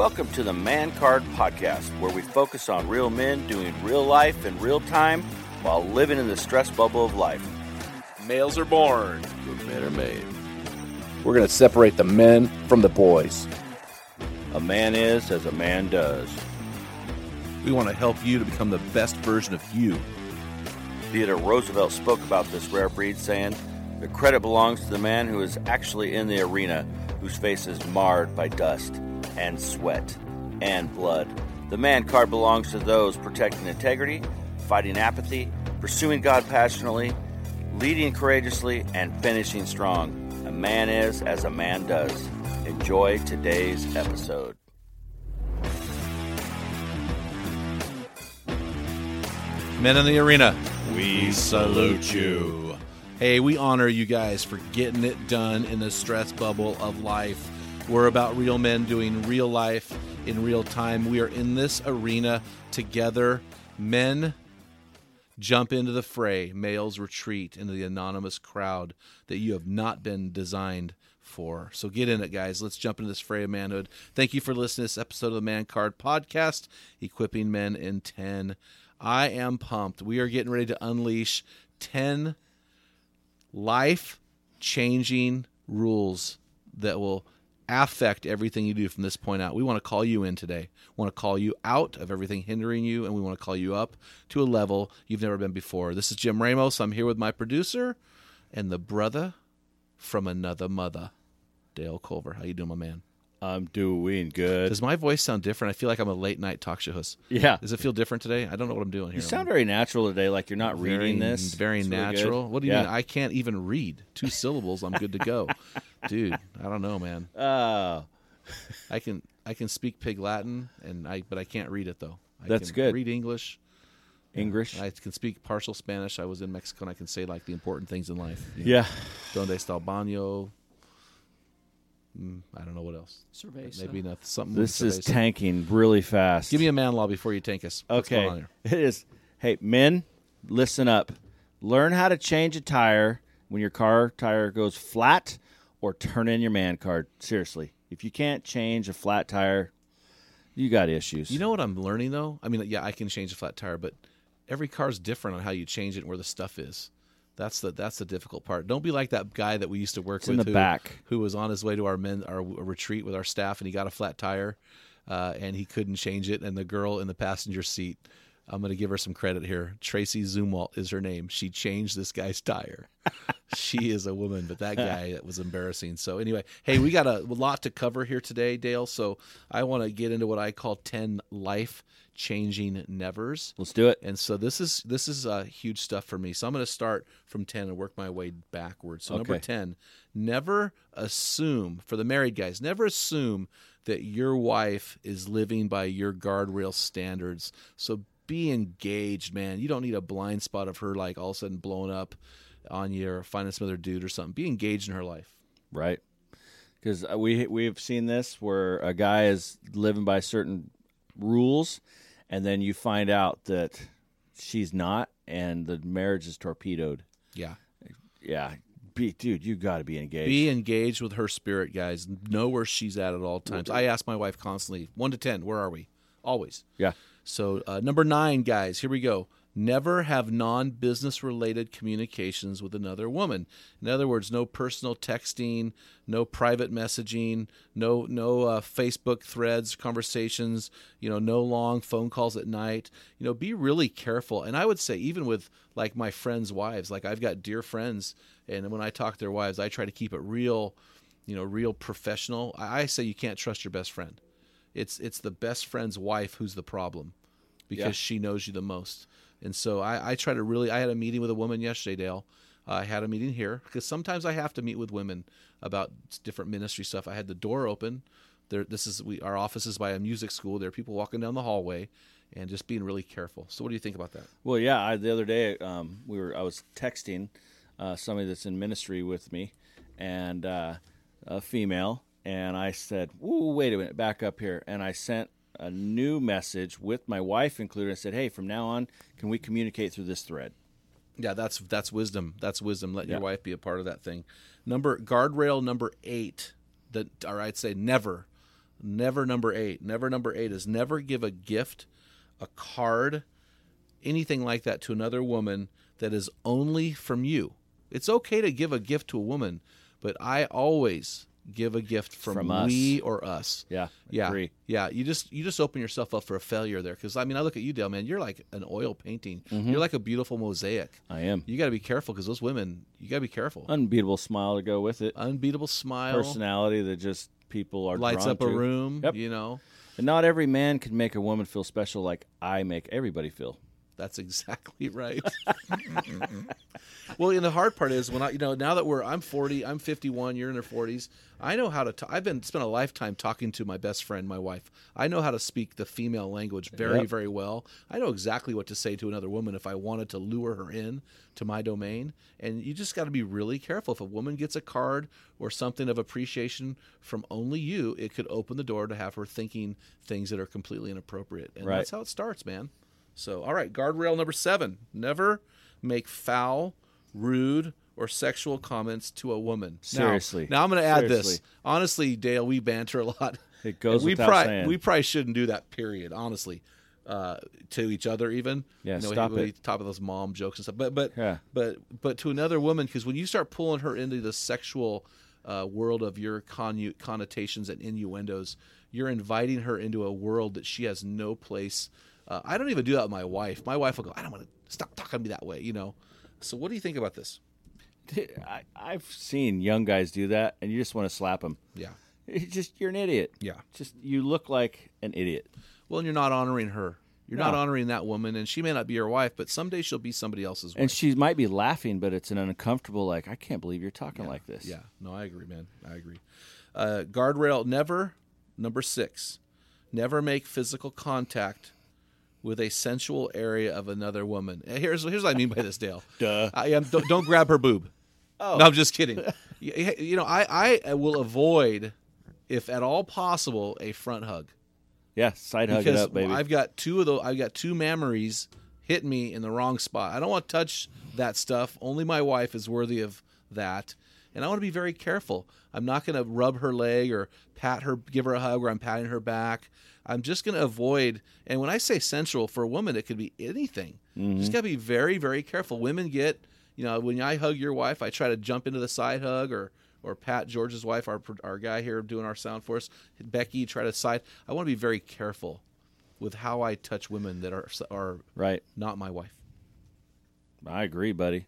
Welcome to the Man Card Podcast, where we focus on real men doing real life in real time while living in the stress bubble of life. Males are born, but men are made. We're going to separate the men from the boys. A man is as a man does. We want to help you to become the best version of you. Theodore Roosevelt spoke about this rare breed, saying, The credit belongs to the man who is actually in the arena, whose face is marred by dust and sweat and blood. The man card belongs to those protecting integrity, fighting apathy, pursuing God passionately, leading courageously, and finishing strong. A man is as a man does. Enjoy today's episode. Men in the arena. We salute you. Hey, we honor you guys for getting it done in the stress bubble of life. We're about real men doing real life in real time. We are in this arena together. Men jump into the fray, males retreat into the anonymous crowd that you have not been designed for. So get in it, guys. Let's jump into this fray of manhood. Thank you for listening to this episode of the Man Card Podcast, Equipping Men in 10. I am pumped. We are getting ready to unleash 10 life changing rules that will affect everything you do from this point out. We want to call you in today. We want to call you out of everything hindering you, and we want to call you up to a level you've never been before. This is Jim Ramos. I'm here with my producer and the brother from another mother, Dale Culver. How you doing, my man? I'm doing good. Does my voice sound different? I feel like I'm a late night talk show host. Yeah. Does it feel different today? I don't know what I'm doing here. You sound very natural today, like you're not very, reading this. Very It's really natural. what do you Yeah. mean? I can't even read two syllables. I'm good to go, dude. I don't know, man. Oh, I can I can speak Pig Latin, and I but I can't read it though. I That's can good. Read English. English. I can speak partial Spanish. I was in Mexico, and I can say like the important things in life. You know, yeah. Donde está el baño? Mm, I don't know what else. Cerveza. Maybe nothing. Something. This is tanking really fast. Give me a man law before you tank us. What's going on Okay. here? It is. Hey, men, listen up. Learn how to change a tire when your car tire goes flat or turn in your man card. Seriously. If you can't change a flat tire, you got issues. You know what I'm learning though? I mean, yeah, I can change a flat tire, but every car's different on how you change it and where the stuff is. That's the that's the difficult part. Don't be like that guy that we used to work It's with in the who, back. who was on his way to our men our retreat with our staff and he got a flat tire uh, and he couldn't change it and the girl in the passenger seat I'm going to give her some credit here. Tracy Zumwalt is her name. She changed this guy's tire. she is a woman, but that guy it was embarrassing. So anyway, hey, we got a lot to cover here today, Dale. So I want to get into what I call ten life changing nevers. Let's do it. And so this is this is uh, huge stuff for me. So I'm going to start from ten and work my way backwards. So number ten, never assume for the married guys, never assume that your wife is living by your guardrail standards. So be engaged, man. You don't need a blind spot of her like all of a sudden blowing up on you or finding some other dude or something. Be engaged in her life. Right. Because uh, we we've seen this where a guy is living by certain rules, and then you find out that she's not, and the marriage is torpedoed. Yeah. Yeah, be, dude, you got to be engaged. Be engaged with her spirit, guys. Know where she's at at all times. I ask my wife constantly, one to ten, where are we? Always. yeah, So uh, number nine, guys, here we go. Never have non business related communications with another woman. In other words, no personal texting, no private messaging, no no uh, Facebook threads, conversations. You know, no long phone calls at night. You know, be really careful. And I would say even with like my friends' wives, like I've got dear friends, and when I talk to their wives, I try to keep it real. You know, real professional. I I say you can't trust your best friend. It's it's the best friend's wife who's the problem because Yeah. she knows you the most. And so I, I try to really. I had a meeting with a woman yesterday, Dale. I had a meeting here because sometimes I have to meet with women about different ministry stuff. I had the door open. There, this is we. Our office is by a music school. There are people walking down the hallway, and just being really careful. So, what do you think about that? Well, yeah. I, the other day, um, we were I was texting uh, somebody that's in ministry with me, and uh, a female, and I said, "Ooh, wait a minute, back up here," and I sent a new message with my wife included. I said, "Hey, from now on, can we communicate through this thread?" Yeah, that's that's wisdom. That's wisdom. Let your wife be a part of that thing. Number guardrail number eight. That or I'd say never, never number eight. Never number eight is never give a gift, a card, anything like that to another woman that is only from you. It's okay to give a gift to a woman, but I always give a gift from, From us. we or us. Yeah, Yeah, agree. yeah. You just you just open yourself up for a failure there because I mean I look at you, Dale, man. You're like an oil painting. Mm-hmm. You're like a beautiful mosaic. I am You got to be careful because those women, you got to be careful. unbeatable smile to go with it. Unbeatable smile, Personality that just people are lights up a room. Yep. You know, And not every man can make a woman feel special like I make everybody feel. That's exactly right. well, and the hard part is when I, you know, now that we're, I'm 40, I'm 51, you're in your 40s. I know how to. I've been spent a lifetime talking to my best friend, my wife. I know how to speak the female language very, Yep. very well. I know exactly what to say to another woman if I wanted to lure her in to my domain. And you just got to be really careful. If a woman gets a card or something of appreciation from only you, it could open the door to have her thinking things that are completely inappropriate. And Right. that's how it starts, man. So, all right, guardrail number seven: never make foul, rude, or sexual comments to a woman. Now- Seriously. Now, I'm going to add this. Honestly, Dale, we banter a lot. It goes we without probably, saying. We probably shouldn't do that. Period. Honestly, uh, to each other, even. Yeah, you know, stop we, it. We talk about those mom jokes and stuff. But but Yeah. but but to another woman, because when you start pulling her into the sexual uh, world of your connu- connotations and innuendos, you're inviting her into a world that she has no place. Uh, I don't even do that with my wife. My wife will go, "I don't want to stop talking to me that way," you know. So, what do you think about this? I, I've seen young guys do that, and you just want to slap them. Yeah. It's just you're an idiot. Yeah. Just you look like an idiot. Well, and you're not honoring her. You're not honoring that woman, and she may not be your wife, but someday she'll be somebody else's wife. And she might be laughing, but it's an uncomfortable like I can't believe you're talking like this. Yeah, no, I agree, man. I agree. Uh, guardrail never. Number six, never make physical contact with a sensual area of another woman. Uh, Here's here's what I mean by this, Dale. Duh. I am. Don't, don't grab her boob. Oh. No, I'm just kidding. you, you know, I I will avoid, if at all possible, a front hug Yeah, side hug it because up, baby. I've got two of those. I've got two mammaries hit me in the wrong spot. I don't want to touch that stuff. Only my wife is worthy of that, and I want to be very careful. I'm not going to rub her leg or pat her, give her a hug, or I'm patting her back. I'm just going to avoid. And when I say sensual for a woman, it could be anything. Mm-hmm. Just got to be very, very careful. Women get, you know, when I hug your wife, I try to jump into the side hug or or Pat George's wife, our our guy here doing our sound for us, Becky, try to side. I want to be very careful with how I touch women that are are right. not my wife. I agree, buddy.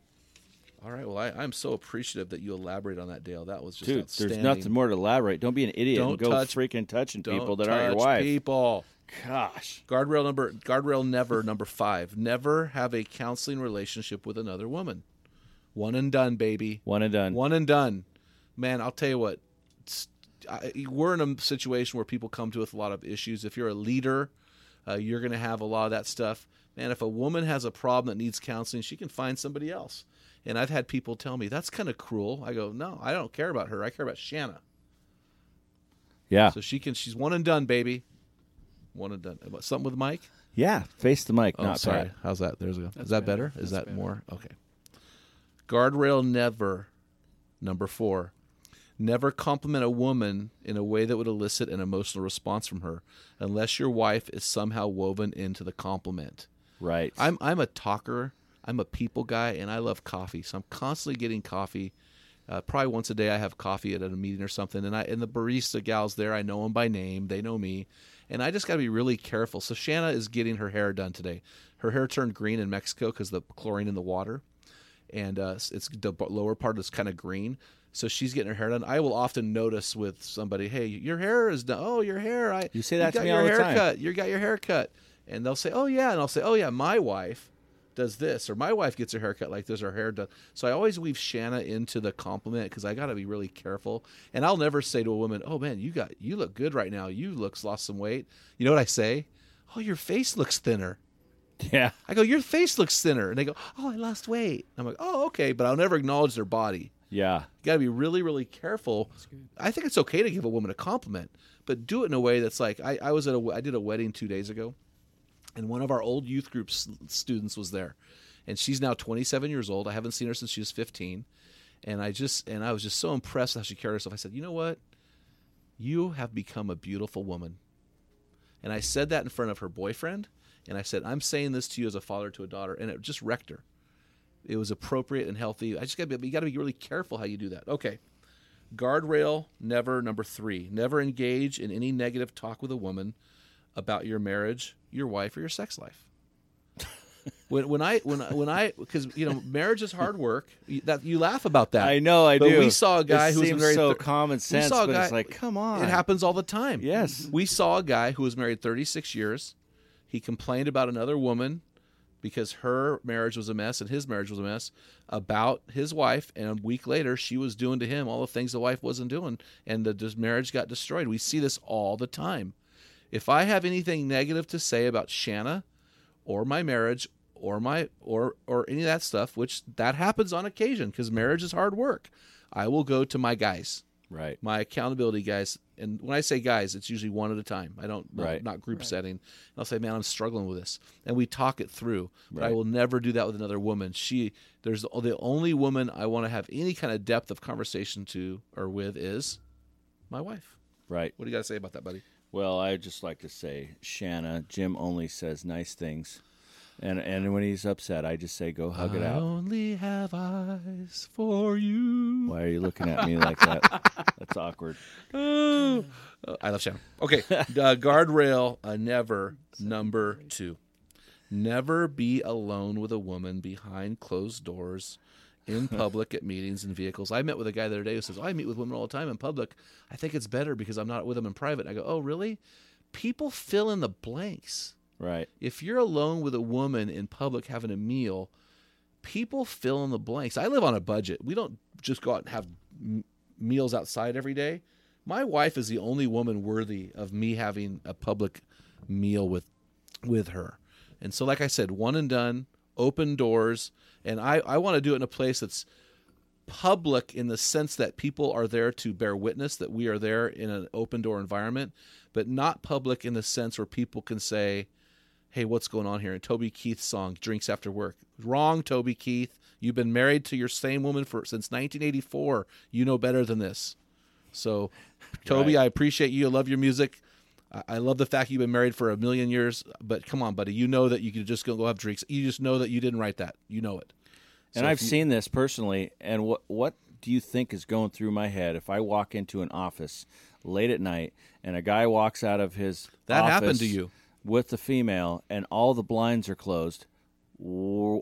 All right. Well, I, I'm so appreciative that you elaborate on that, Dale. That was just Dude, there's nothing more to elaborate. Don't be an idiot Don't and go touch- freaking touching people that aren't your wife. People. Gosh. Guardrail number guardrail never number five. Never have a counseling relationship with another woman. One and done, baby. One and done. One and done. Man, I'll tell you what. I, we're in a situation where people come to with a lot of issues. If you're a leader, uh, you're going to have a lot of that stuff. Man, if a woman has a problem that needs counseling, she can find somebody else. And I've had people tell me that's kind of cruel. I go, no, I don't care about her. I care about Shanna. Yeah. So she can. She's one and done, baby. One and done. Something with mic? Yeah. Face the mic, Oh, not sorry. Pat. How's that? There's a. Go. Is that better? Is that better. more? Okay. Guardrail never. Number four. Never compliment a woman in a way that would elicit an emotional response from her, unless your wife is somehow woven into the compliment. Right. I'm I'm a talker. I'm a people guy, and I love coffee. So I'm constantly getting coffee. Uh, probably once a day, I have coffee at a meeting or something, and I and the barista gals there, I know them by name. They know me, and I just got to be really careful. So Shanna is getting her hair done today. Her hair turned green in Mexico because the chlorine in the water, and uh, it's the lower part is kind of green. So she's getting her hair done. I will often notice with somebody, "Hey, your hair is done. Oh, your hair. I You say that to got me your all the hair time. cut. You got your hair cut." And they'll say, "Oh yeah," and I'll say, "Oh yeah, my wife." Does this or my wife gets her haircut like this or her hair done so i always weave shanna into the compliment because i got to be really careful. And i'll never say to a woman oh man you got you look good right now. You looks lost some weight. You know what i say? Oh your face looks thinner. Yeah. i go your face looks thinner. And they go oh i lost weight. I'm like oh okay. But i'll never acknowledge their body. Yeah. you got to be really, really careful. I think it's okay to give a woman a compliment, but do it in a way that's like I, I was at a I did a wedding two days ago, and one of our old youth group students was there, and she's now 27 years old. I haven't seen her since she was 15, and I just and I was just so impressed how she carried herself. I said, you know what, you have become a beautiful woman, and I said that in front of her boyfriend, and I said, I'm saying this to you as a father to a daughter, and it just wrecked her it was appropriate and healthy. I just got to be, you got to be really careful how you do that. Okay. Guardrail never number 3. Never engage in any negative talk with a woman about your marriage, your wife or your sex life. when when I when I- when I cuz you know marriage is hard work. You- That you laugh about that. I know, I but do. we saw a guy It who was married so thir- common we sense, saw a guy- like, come on. It happens all the time. Yes. We saw a guy who was married 36 years. He complained about another woman because her marriage was a mess and his marriage was a mess about his wife and a week later she was doing to him all the things the wife wasn't doing and the marriage got destroyed we see this all the time if i have anything negative to say about shanna or my marriage or my or or any of that stuff which that happens on occasion because marriage is hard work i will go to my guys. Right. my accountability guys. And when i say guys it's usually one at a time. I don't not, Right. not group setting. And i'll say man i'm struggling with this. And we talk it through but i will never do that with another woman. She there's the, the only woman i want to have any kind of depth of conversation to or with is my wife. Right. what do you got to say about that buddy Well, I'd just like to say, Shanna, Jim only says nice things. And and when he's upset, I just say, go hug it I out. only have eyes for you Why are you looking at me like that? That's awkward. Oh, I love Shannon. Okay, uh, guardrail uh, never number two. Never be alone with a woman behind closed doors, in public at meetings and vehicles. I met with a guy the other day who says, oh, "I meet with women all the time in public. I think it's better because I'm not with them in private." I go, "Oh, really?" People fill in the blanks. Right. If you're alone with a woman in public having a meal, people fill in the blanks. I live on a budget. We don't just go out and have m- meals outside every day. My wife is the only woman worthy of me having a public meal with with her. And so like I said, one and done, open doors, and I I want to do it in a place that's public in the sense that people are there to bear witness that we are there in an open door environment, but not public in the sense where people can say, hey, what's going on here? And Toby Keith's song, Drinks After Work. Wrong, Toby Keith. You've been married to your same woman for since 1984. You know better than this. So, Toby, Right. I appreciate you. I love your music. I- I love the fact you've been married for a million years. But come on, buddy, you know that you could just go go have drinks. You just know that you didn't write that. You know it. And So I've you- seen this personally. And what what do you think is going through my head if I walk into an office late at night and a guy walks out of his That happened to you. with the female and all the blinds are closed?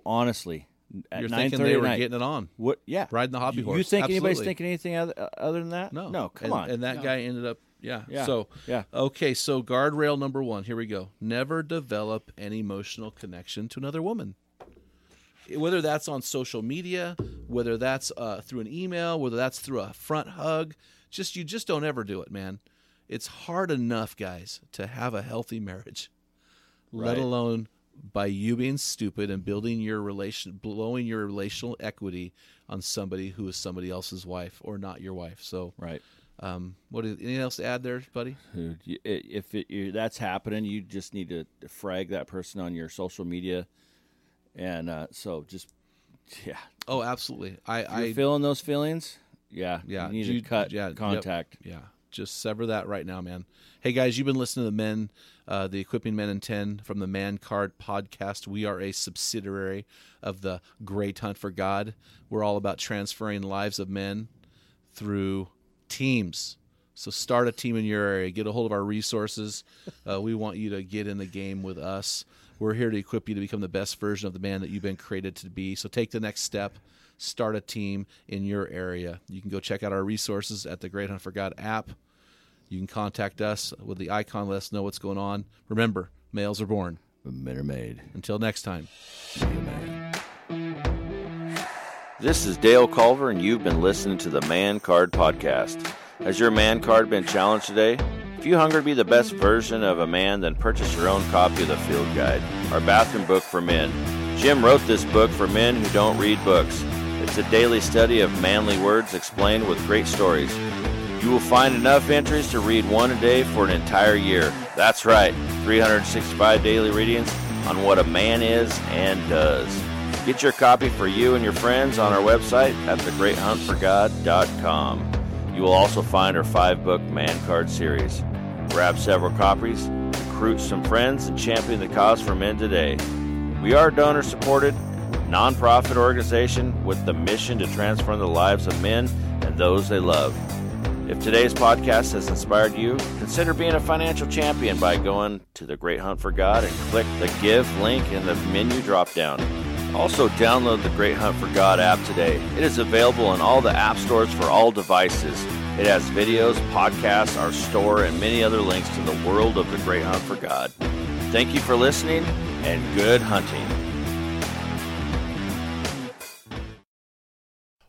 Honestly, at You're thinking they were night, getting it on. What? Yeah, Riding the hobby You- You horse. think anybody's thinking anything other, other than that? No, no. Come and, on. And that guy ended up, yeah. Yeah, So, yeah. Okay, so guardrail number one. Here we go. Never develop an emotional connection to another woman. Whether that's on social media, whether that's uh, through an email, whether that's through a front hug, just you just don't ever do it, man. It's hard enough, guys, to have a healthy marriage, let alone by you being stupid and building your relation, blowing your relational equity on somebody who is somebody else's wife or not your wife. So, right. Um, what is anything else to add there, buddy? Dude, if it, that's happening, you just need to frag that person on your social media, and uh, so just yeah, Oh, absolutely. I, you're I feeling those feelings. Yeah, yeah, you need you- to cut yeah, yep, contact. yeah, just sever that right now, man. Hey guys, you've been listening to the men, uh, the Equipping Men in Ten from the Man Card podcast. We are a subsidiary of the Great Hunt for God. We're all about transferring lives of men through teams. So start a team in your area. Get a hold of our resources. Uh, we want you to get in the game with us. We're here to equip you to become the best version of the man that you've been created to be. So take the next step. Start a team in your area. You can go check out our resources at the Great Hunt for God app. You can contact us with the icon. Let us know what's going on. Remember, males are born. Men are made. Until next time. This is Dale Culver, and you've been listening to the Man Card Podcast. Has your man card been challenged today? If you hunger to be the best version of a man, then purchase your own copy of the Field Guide, our bathroom book for men. Jim wrote this book for men who don't read books. It's a daily study of manly words explained with great stories. You will find enough entries to read one a day for an entire year. That's right, 365 daily readings on what a man is and does. Get your copy for you and your friends on our website at thegreathuntforgod.com. You will also find our five book Man Card series. Grab several copies, recruit some friends, and champion the cause for men today. We are a donor supported, nonprofit organization with the mission to transform the lives of men and those they love. If today's podcast has inspired you, consider being a financial champion by going to the Great Hunt for God and click the Give link in the menu drop down. Also, download the Great Hunt for God app today. It is available in all the app stores for all devices. It has videos, podcasts, our store, and many other links to the world of the Great Hunt for God. Thank you for listening and good hunting.